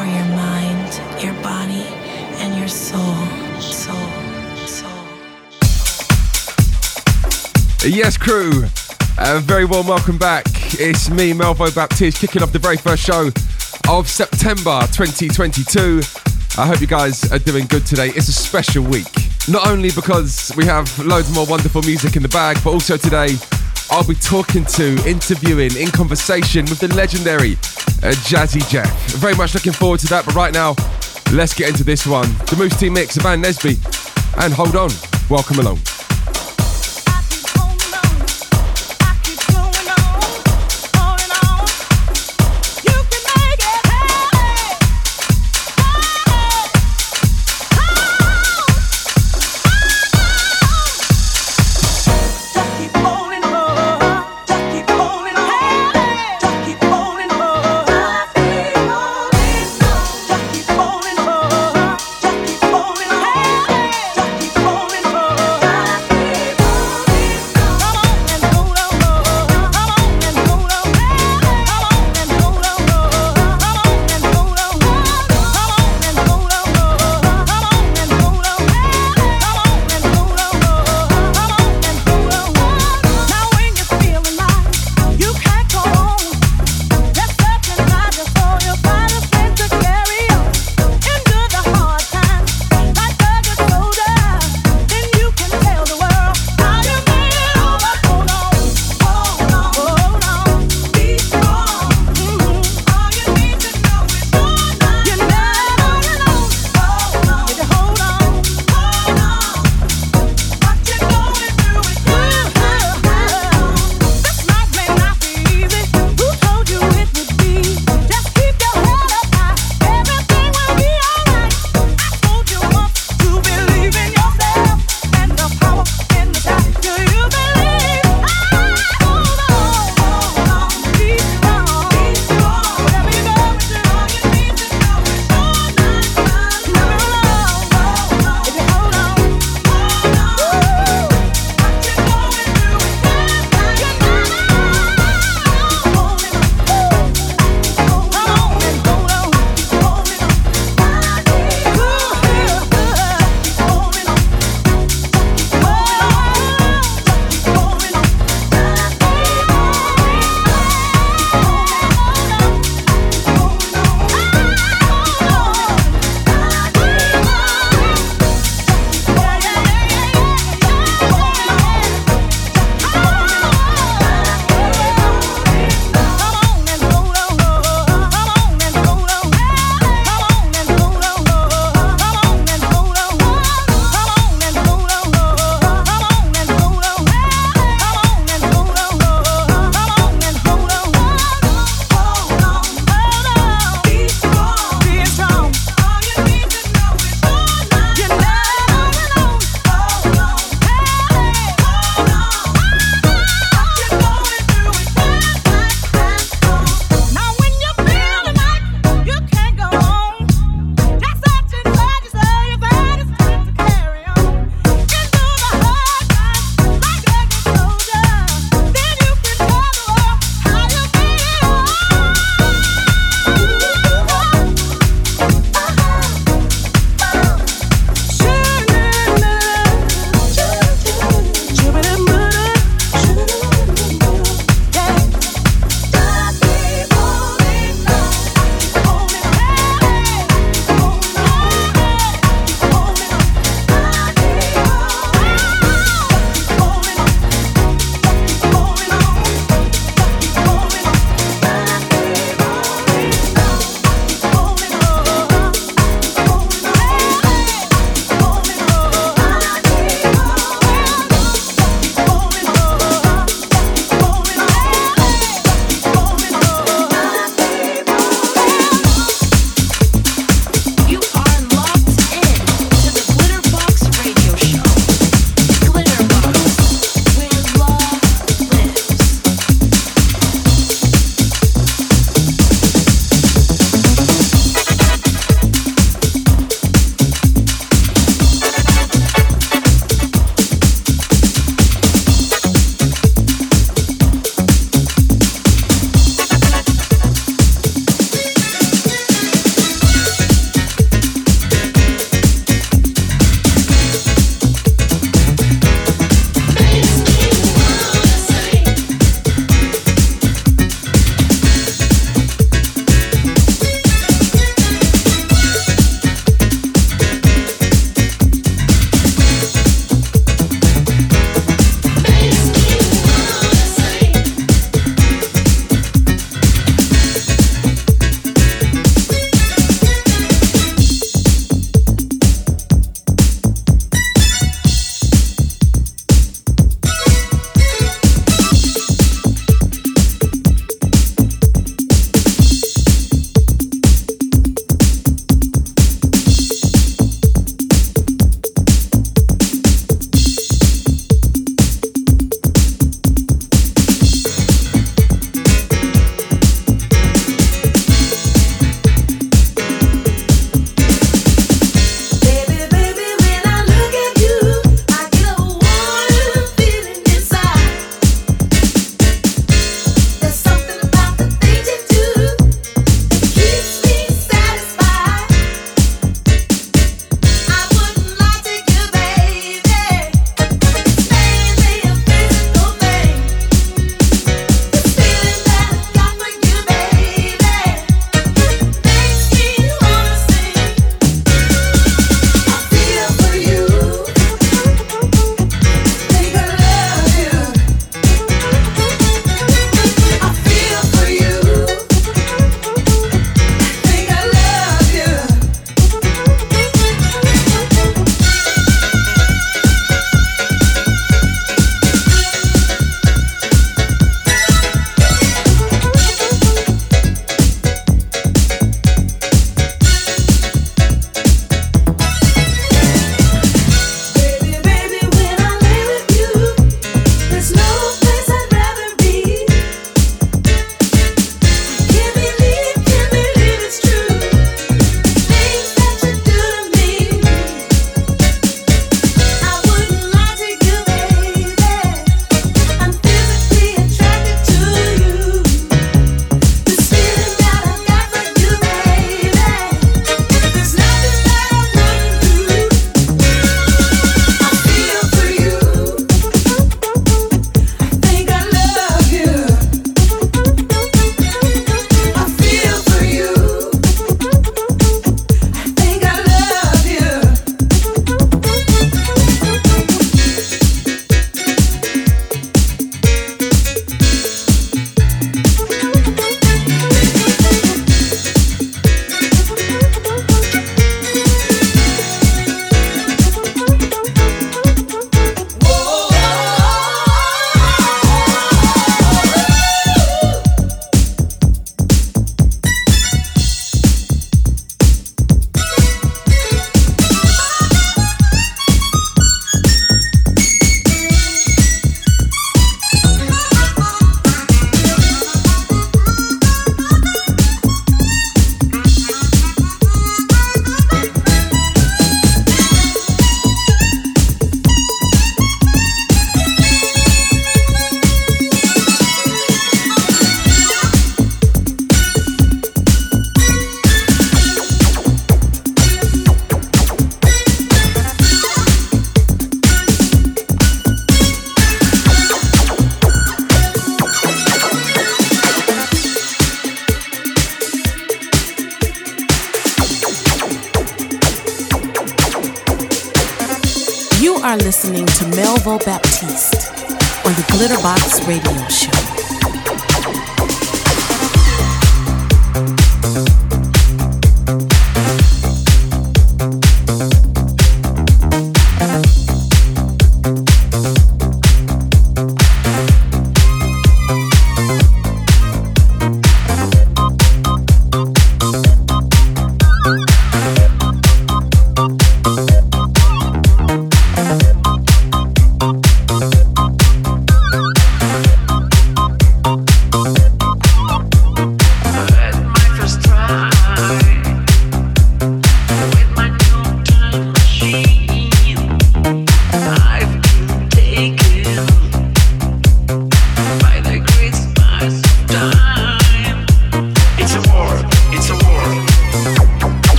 for your mind, your body, and your soul. Soul. Soul. Yes, crew. Uh, very warm welcome back. It's me, Melvo Baptiste, kicking off the very first show of September 2022. I hope you guys are doing good today. It's a special week. Not only because we have loads more wonderful music in the bag, but also today I'll be talking to, interviewing, in conversation with the legendary uh, Jazzy Jeff. Very much looking forward to that, but right now, let's get into this one. The Mousse T Mix of Van Nesby. And hold on, welcome along.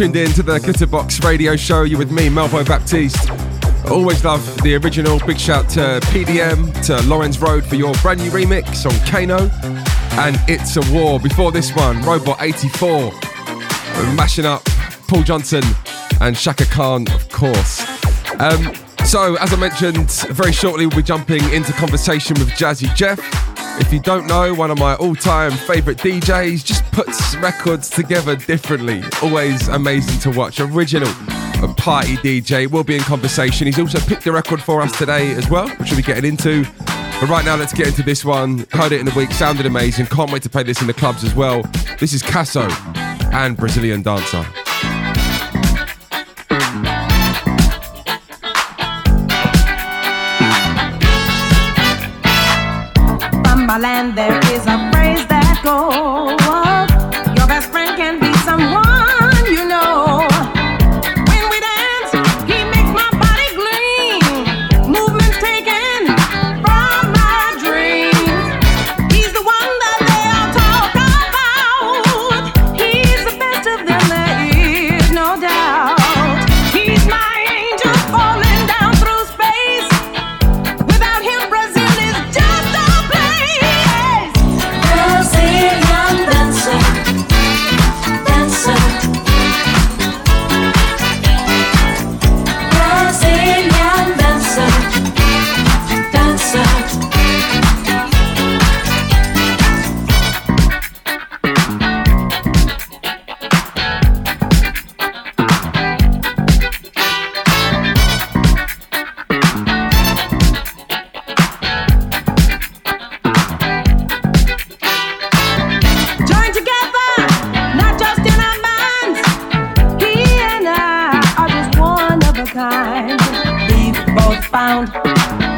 Tuned in to the Glitterbox radio show. You're with me, Melvo Baptiste. Always love the original. Big shout to PDM, to Lawrence Road for your brand new remix on Kano. And It's a War. Before this one, Robot 84. mashing up Paul Johnson and Chaka Khan, of course. Um, so, as I mentioned, very shortly we'll be jumping into conversation with Jazzy Jeff. If you don't know, one of my all time favourite DJs just puts records together differently. Always amazing to watch. Original a party DJ will be in conversation. He's also picked a record for us today as well, which we'll be getting into. But right now, let's get into this one. Heard it in the week, sounded amazing. Can't wait to play this in the clubs as well. This is Casso and Brazilian Dancer. Land there is a phrase that goes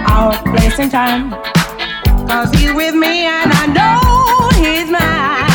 our place and time. Cause he's with me and I know he's mine.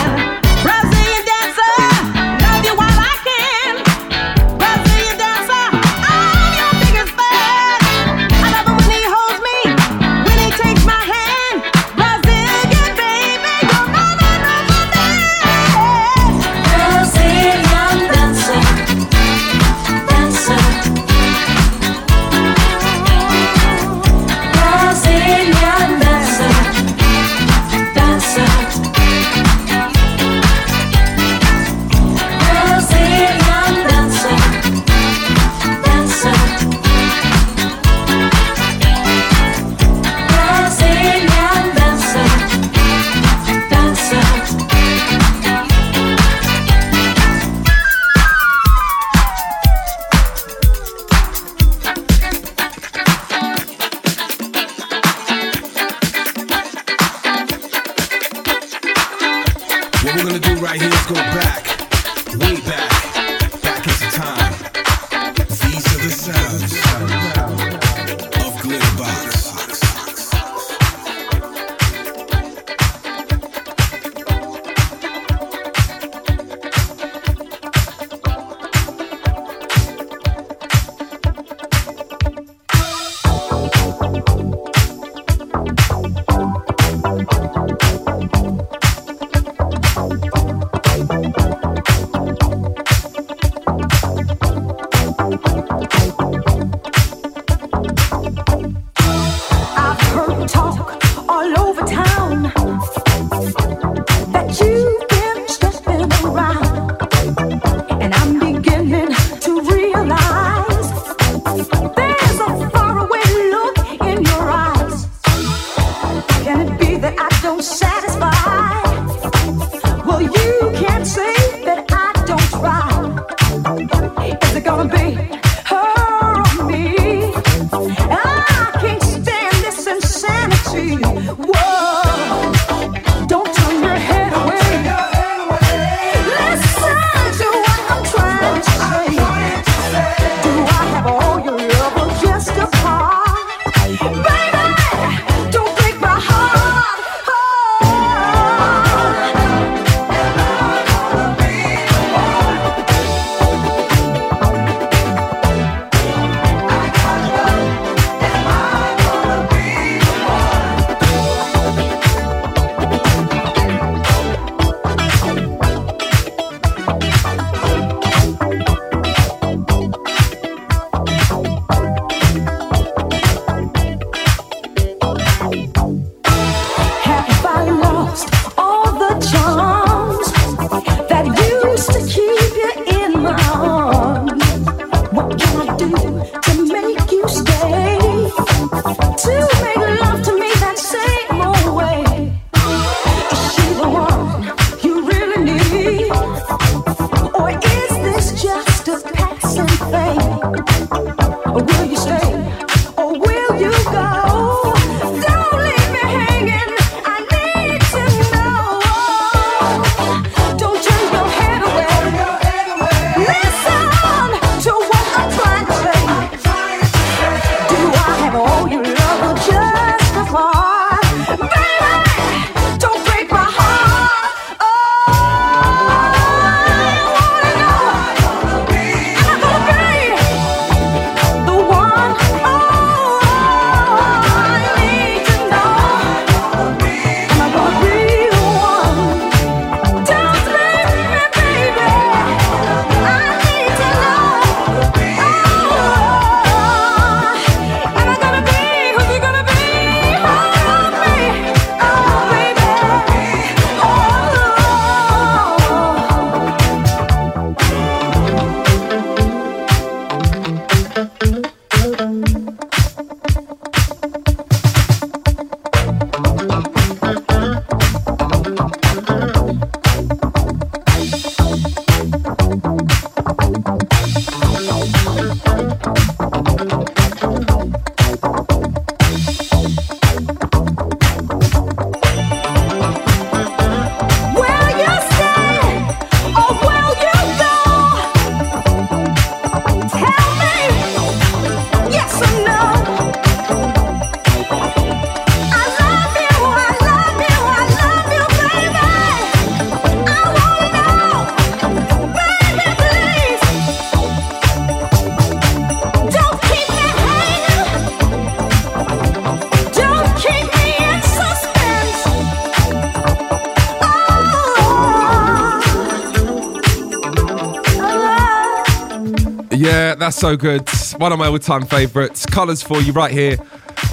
So good. One of my all-time favourites. Colours for you right here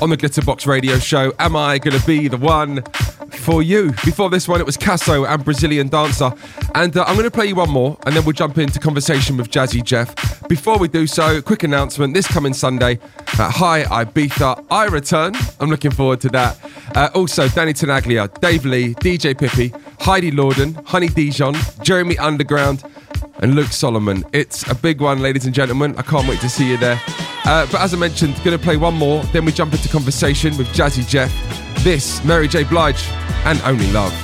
on the Glitterbox Radio Show. Am I gonna be the one for you? Before this one, it was Casso and Brazilian Dancer, and uh, I'm gonna play you one more, and then we'll jump into conversation with Jazzy Jeff. Before we do so, quick announcement: this coming Sunday at Hi Ibiza, I return. I'm looking forward to that. Uh, also, Danny Tenaglia, Dave Lee, DJ Pippi, Heidi Lawden, Honey Dijon, Jeremy Underground and Luke Solomon. It's a big one, ladies and gentlemen. I can't wait to see you there. Uh, but as I mentioned, going to play one more, then we jump into conversation with Jazzy Jeff. This, Mary J. Blige, and Only Love.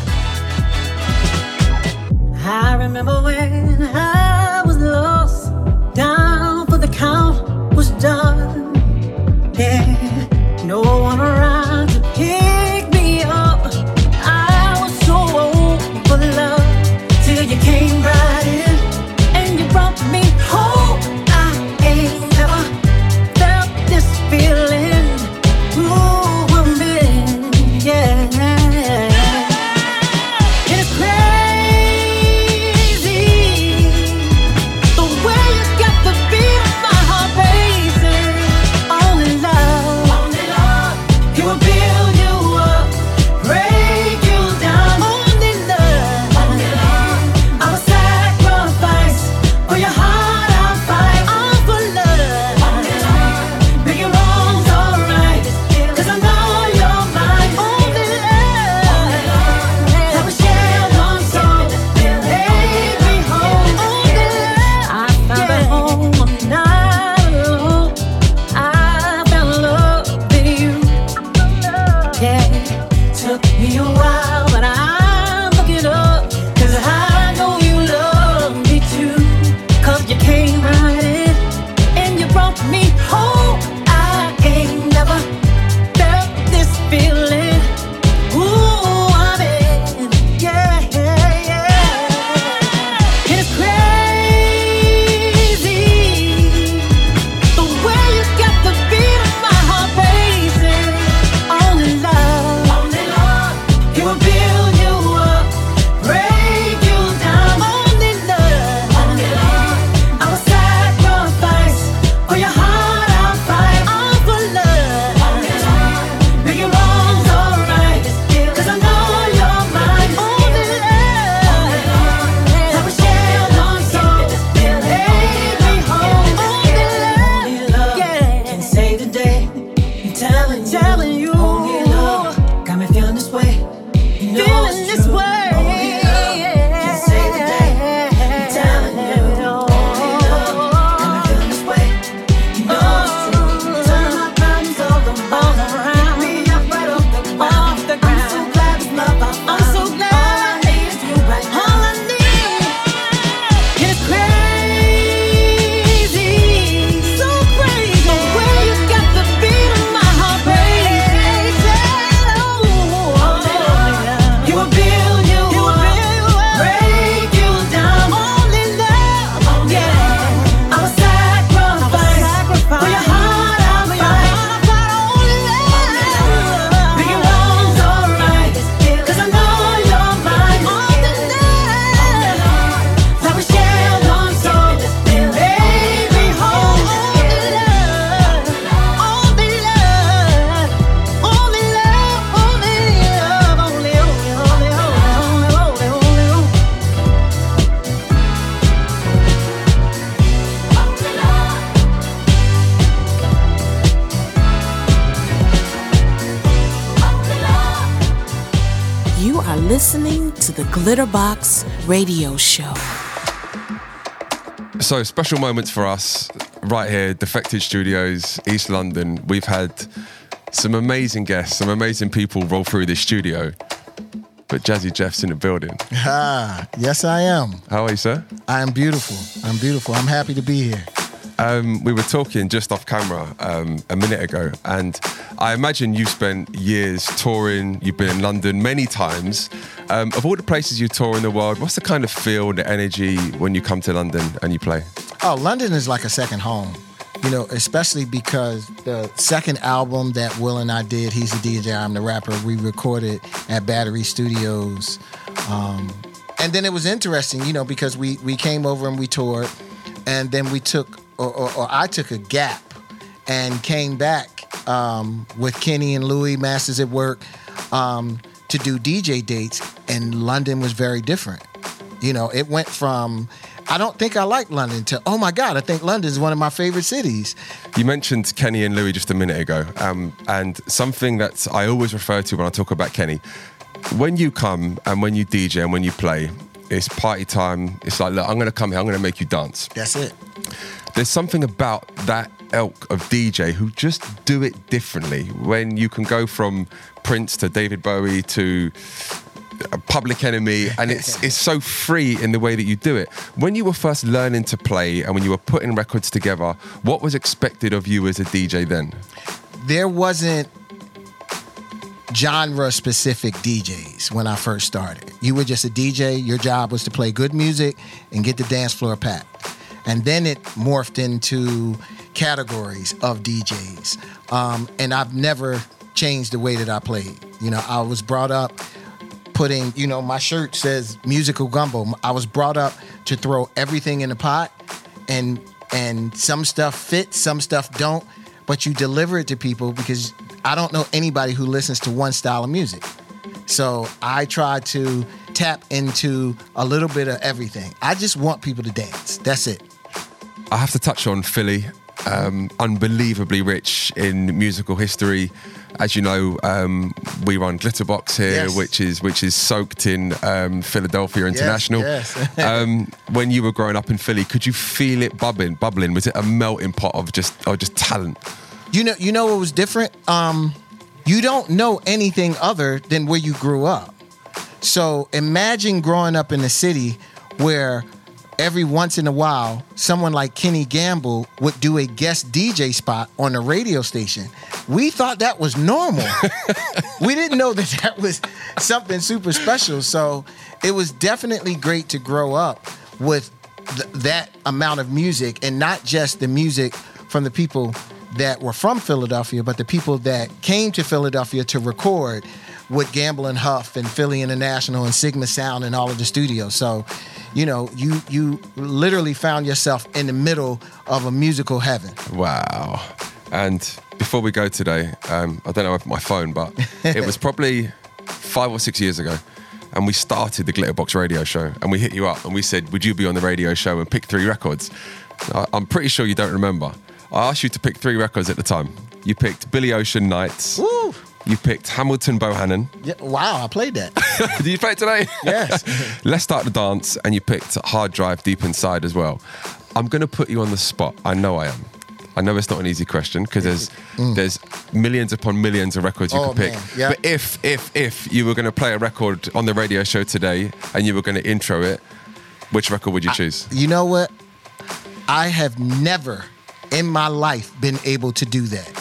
I remember when I listening to the Glitterbox Radio Show. So, special moments for us right here, Defected Studios, East London. We've had some amazing guests, some amazing people roll through this studio. But Jazzy Jeff's in the building. Ah, yes, I am. How are you, sir? I am beautiful. I'm beautiful. I'm happy to be here. Um, we were talking just off camera um, a minute ago, and I imagine you've spent years touring. You've been in London many times. Um, of all the places you tour in the world, what's the kind of feel, the energy when you come to London and you play? Oh, London is like a second home. You know, especially because the second album that Will and I did, he's the DJ, I'm the rapper, we recorded at Battery Studios. Um, and then it was interesting, you know, because we we came over and we toured. and then we took, or, or, or I took a gap, and came back um, with Kenny and Louis Masters at Work um, to do DJ dates, and London was very different. You know, it went from I don't think I like London to oh my god, I think London is one of my favorite cities. You mentioned Kenny and Louis just a minute ago, um, and something that I always refer to when I talk about Kenny. When you come and when you DJ and when you play, it's party time. It's like, look, I'm going to come here. I'm going to make you dance. That's it. There's something about that elk of DJ who just do it differently. When you can go from Prince to David Bowie to a Public Enemy, and it's it's so free in the way that you do it. When you were first learning to play and when you were putting records together, what was expected of you as a DJ then? There wasn't genre specific DJs when I first started. You were just a DJ, your job was to play good music and get the dance floor packed. And then it morphed into categories of DJs. Um, and I've never changed the way that I played. You know, I was brought up putting, you know, my shirt says musical gumbo. I was brought up to throw everything in the pot and and some stuff fits, some stuff don't, but you deliver it to people because I don't know anybody who listens to one style of music. So I try to tap into a little bit of everything. I just want people to dance. That's it. I have to touch on Philly. Um, unbelievably rich in musical history. As you know, um, we run Glitterbox here, Yes. which is which is soaked in um, Philadelphia International. yes. um, when you were growing up in Philly, could you feel it bubbling? Bubbling? Was it a melting pot of just of just talent? You know, you know what was different? Um, you don't know anything other than where you grew up. So imagine growing up in a city where every once in a while someone like Kenny Gamble would do a guest DJ spot on a radio station. We thought that was normal. we didn't know that that was something super special. So it was definitely great to grow up with th- that amount of music and not just the music from the people that were from Philadelphia, but the people that came to Philadelphia to record with Gamble and Huff and Philly International and Sigma Sound and all of the studios. So, you know, you you literally found yourself in the middle of a musical heaven. Wow. And before we go today, um, I don't know if my phone, but it was probably five or six years ago. And we started the Glitterbox radio show and we hit you up and we said, Would you be on the radio show and pick three records? I- I'm pretty sure you don't remember. I asked you to pick three records at the time. You picked Billy Ocean Nights. Woo! You picked Hamilton Bohannon. Yeah, wow, I played that. Did you play it today? Yes. Let's start the dance, and you picked Hard Drive Deep Inside as well. I'm going to put you on the spot. I know I am. I know it's not an easy question because there's there's millions upon millions of records you Mm. Oh, could pick. yeah. But if if if you were going to play a record on the radio show today and you were going to intro it, which record would you choose? You know what? I have never in my life been able to do that.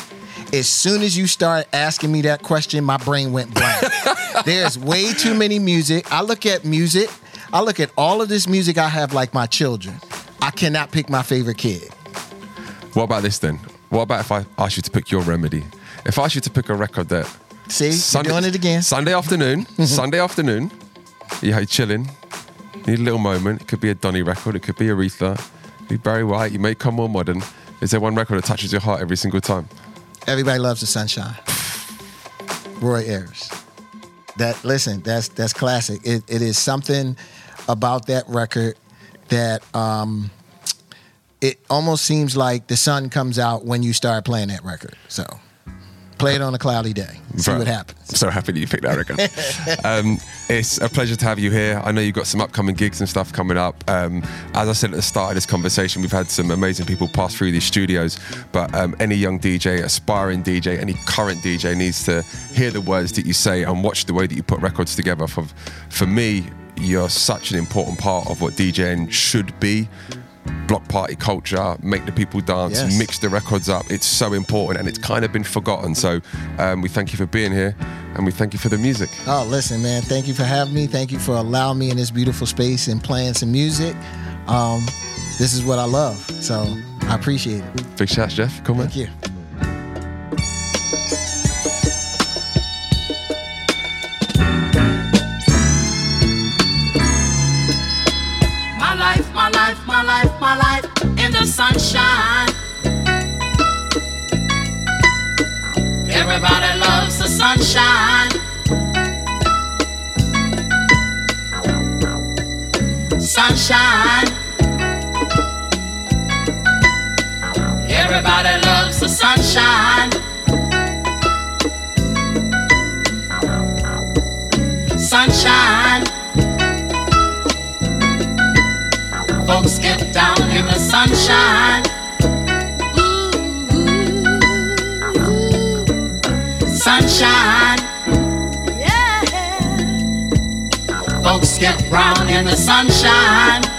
As soon as you start asking me that question, my brain went blank. There's way too many music. I look at music, I look at all of this music I have like my children. I cannot pick my favorite kid. What about this then? What about if I ask you to pick your remedy? If I ask you to pick a record that See, you're doing it again. Sunday afternoon, mhm. Sunday afternoon, you're chilling, need a little moment. It could be a Donny record, it could be Aretha, it could be Barry White, you may come more modern. Is there one record that touches your heart every single time? Everybody loves the sunshine. Roy Ayers. That listen, that's that's classic. It, it is something about that record that um, it almost seems like the sun comes out when you start playing that record. So play it on a cloudy day. See what happens. I'm so happy that you picked that record. um, it's a pleasure to have you here. I know you've got some upcoming gigs and stuff coming up. Um, as I said at the start of this conversation, we've had some amazing people pass through these studios. But um, any young DJ, aspiring DJ, any current DJ needs to hear the words that you say and watch the way that you put records together. For, for me, you're such an important part of what DJing should be. Block party culture, make the people dance, Yes. mix the records up. It's so important and it's kind of been forgotten. So um, we thank you for being here and we thank you for the music. Oh, listen, man. Thank you for having me. Thank you for allowing me in this beautiful space and playing some music. Um, this is what I love. So I appreciate it. Big shout, Jeff. Come on. Thank you. Sunshine. Sunshine. Folks get down in the sunshine. Sunshine. Yeah. Folks get brown in the sunshine.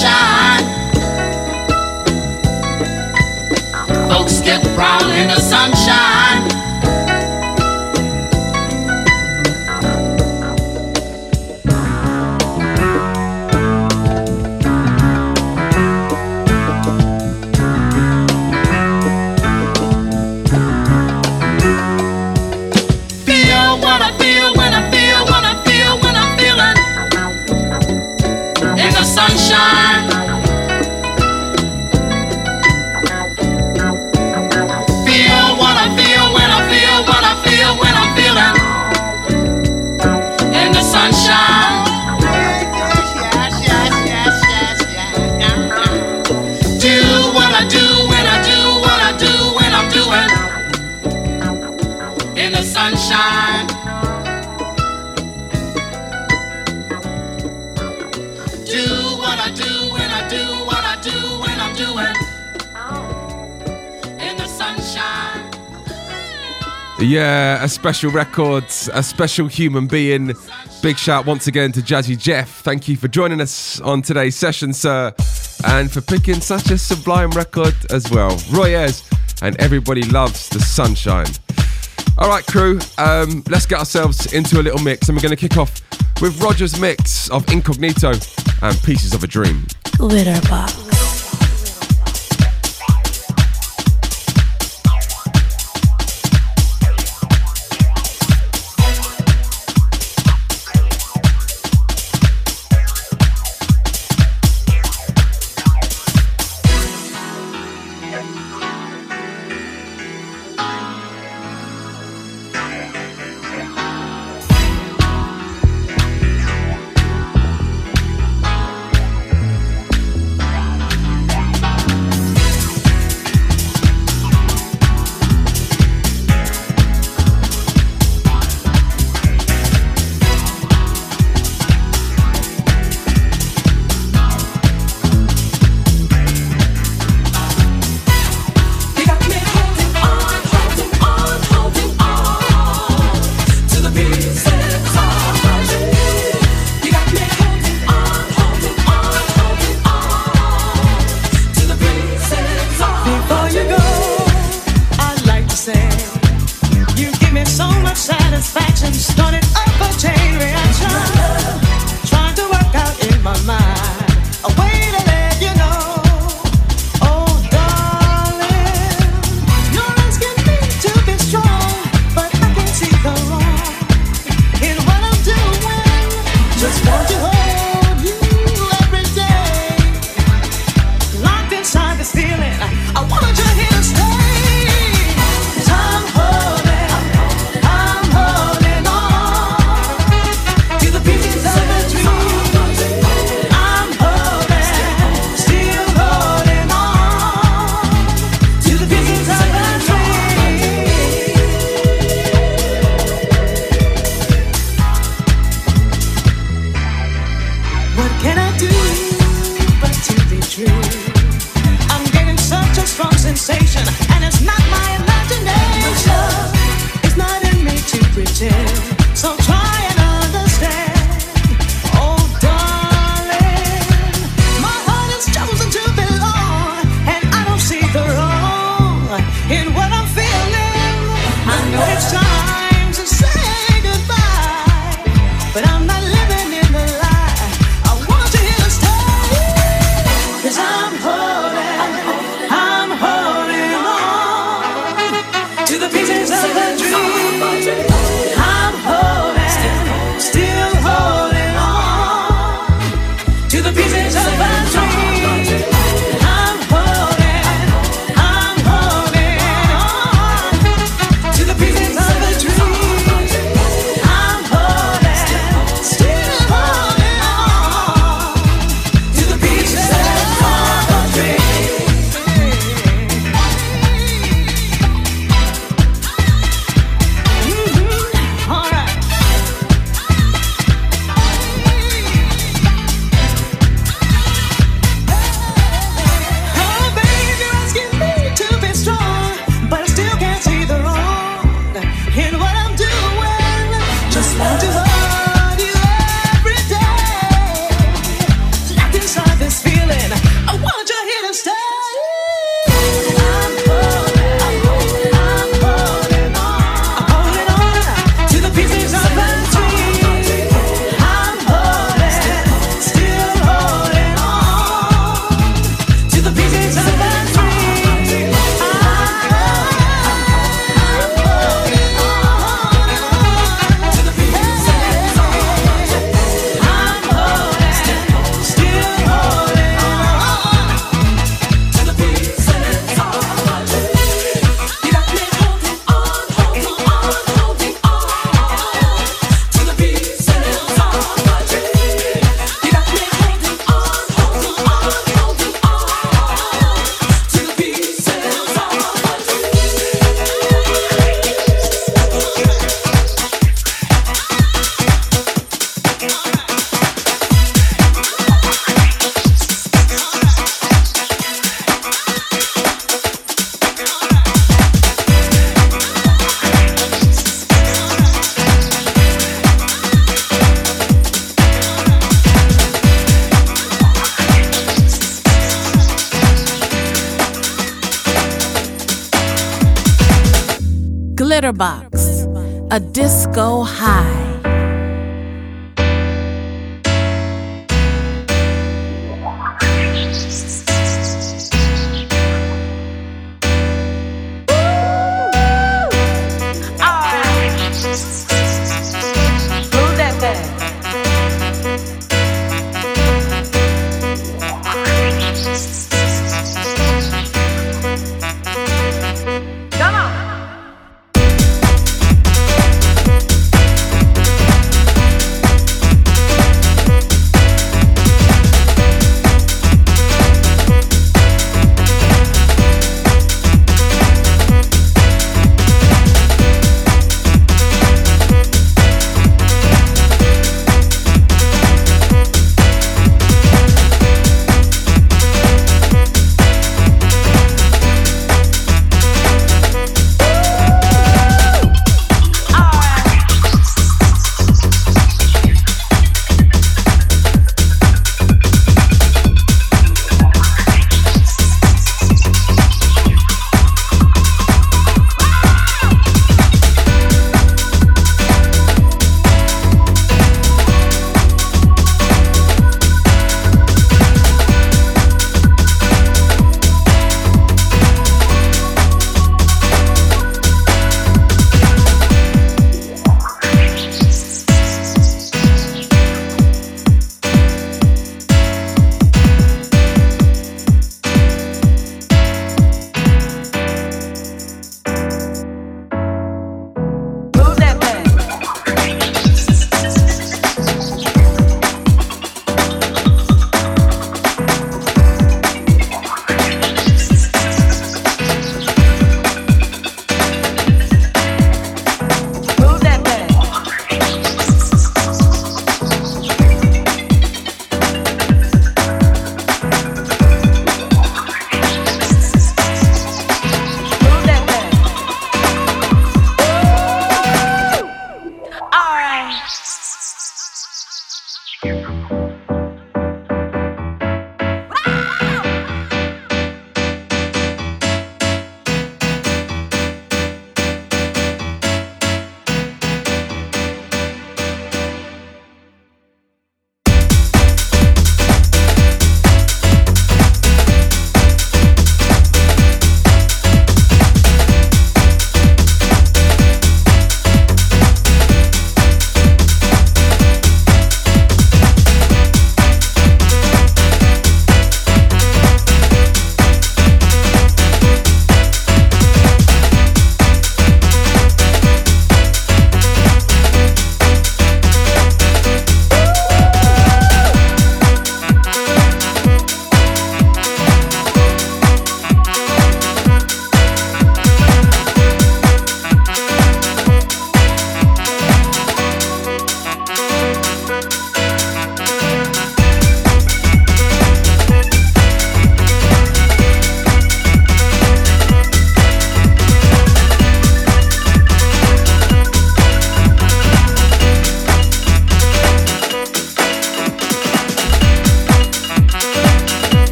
Sunshine. Folks get brown in the sunshine. Yeah, a special record, a special human being. Big shout once again to Jazzy Jeff. Thank you for joining us on today's session, sir, and for picking such a sublime record as well. Roy Ayers and everybody loves the sunshine. All right, crew, um, let's get ourselves into a little mix, and we're going to kick off with Roger's mix of Incognito and Pieces of a Dream. Glitterbox.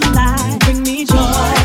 The? Bring me joy,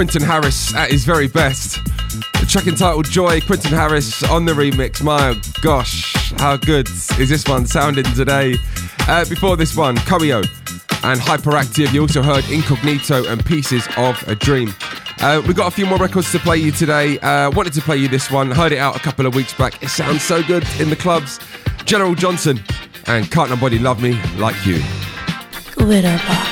Quentin Harris at his very best. The track entitled Joy, Quentin Harris on the remix. My gosh, how good is this one sounding today? Uh, before this one, Curio and Hyperactive. You also heard Incognito and Pieces of a Dream. Uh, we got a few more records to play you today. Uh, wanted to play you this one. Heard it out a couple of weeks back. It sounds so good in the clubs. General Johnson and Can't Nobody Love Me Like You. Glitterbox.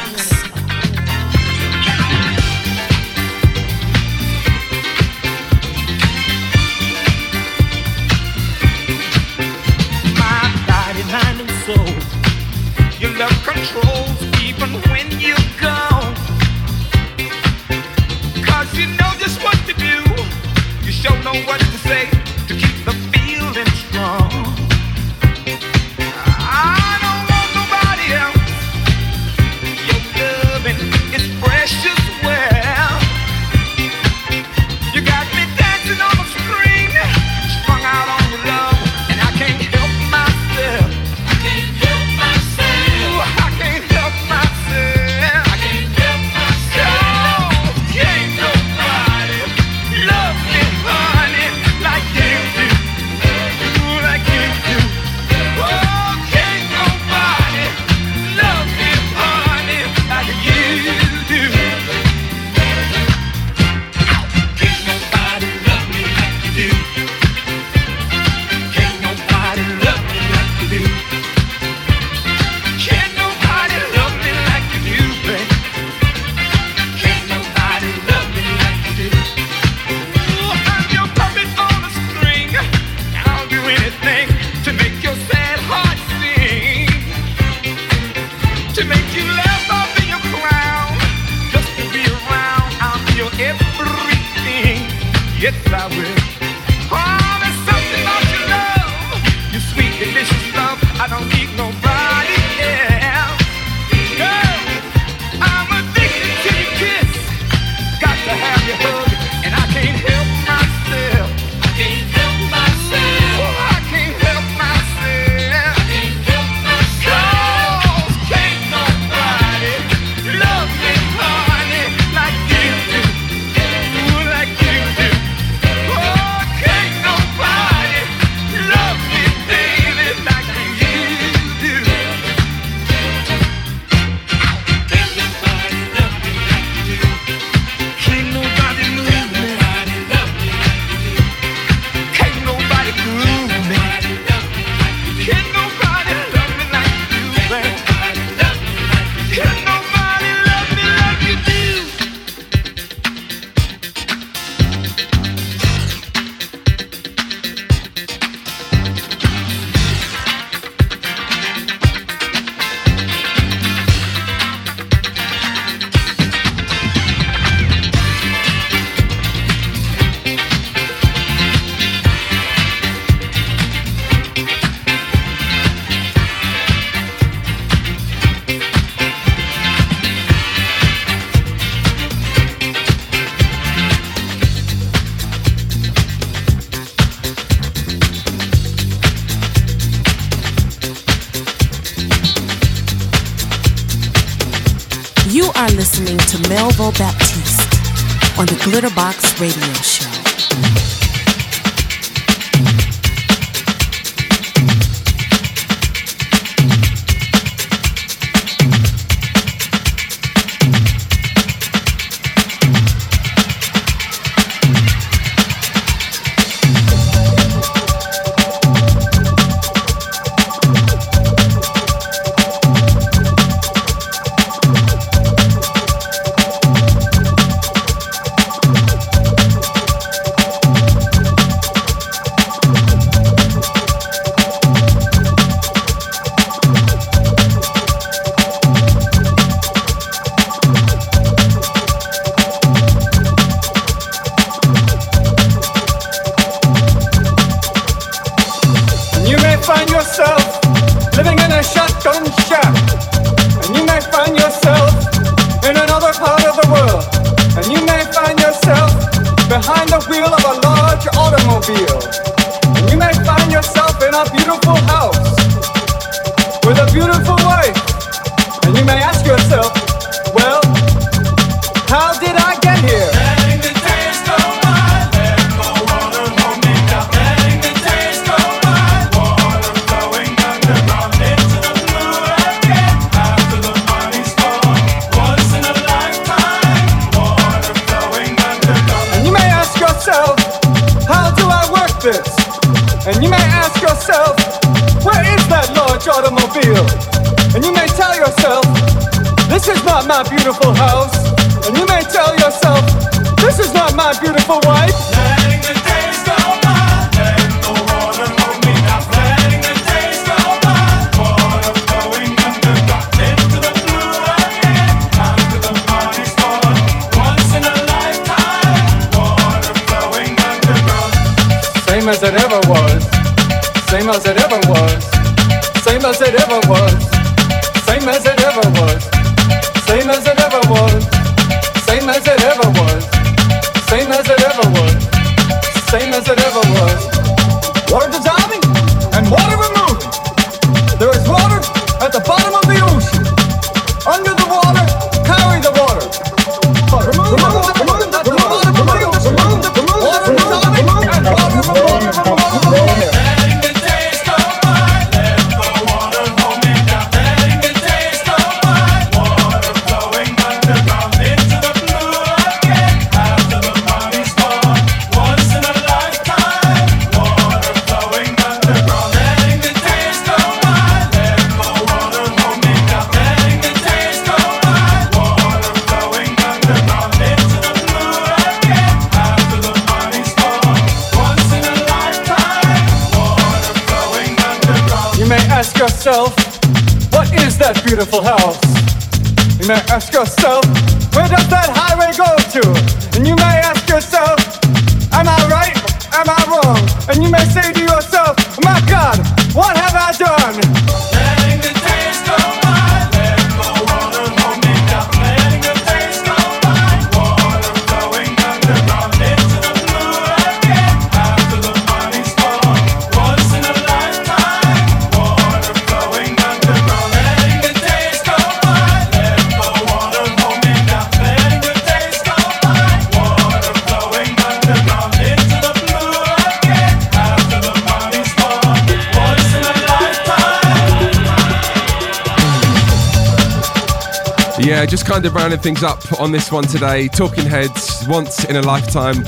wrapping things up on this one today. Talking Heads, Once in a Lifetime.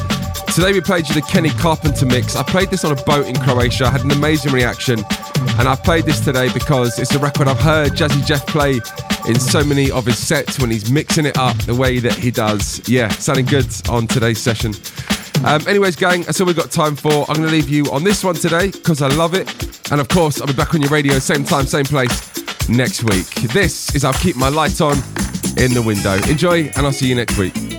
Today we played you the Kenny Carpenter mix. I played this on a boat in Croatia. I had an amazing reaction. And I've played this today because it's a record I've heard Jazzy Jeff play in so many of his sets when he's mixing it up the way that he does. Yeah, sounding good on today's session. Um, anyways, gang, that's all we've got time for. I'm going to leave you on this one today because I love it. And of course, I'll be back on your radio, same time, same place next week. This is I'll Keep My Light On in the window. Enjoy, and I'll see you next week.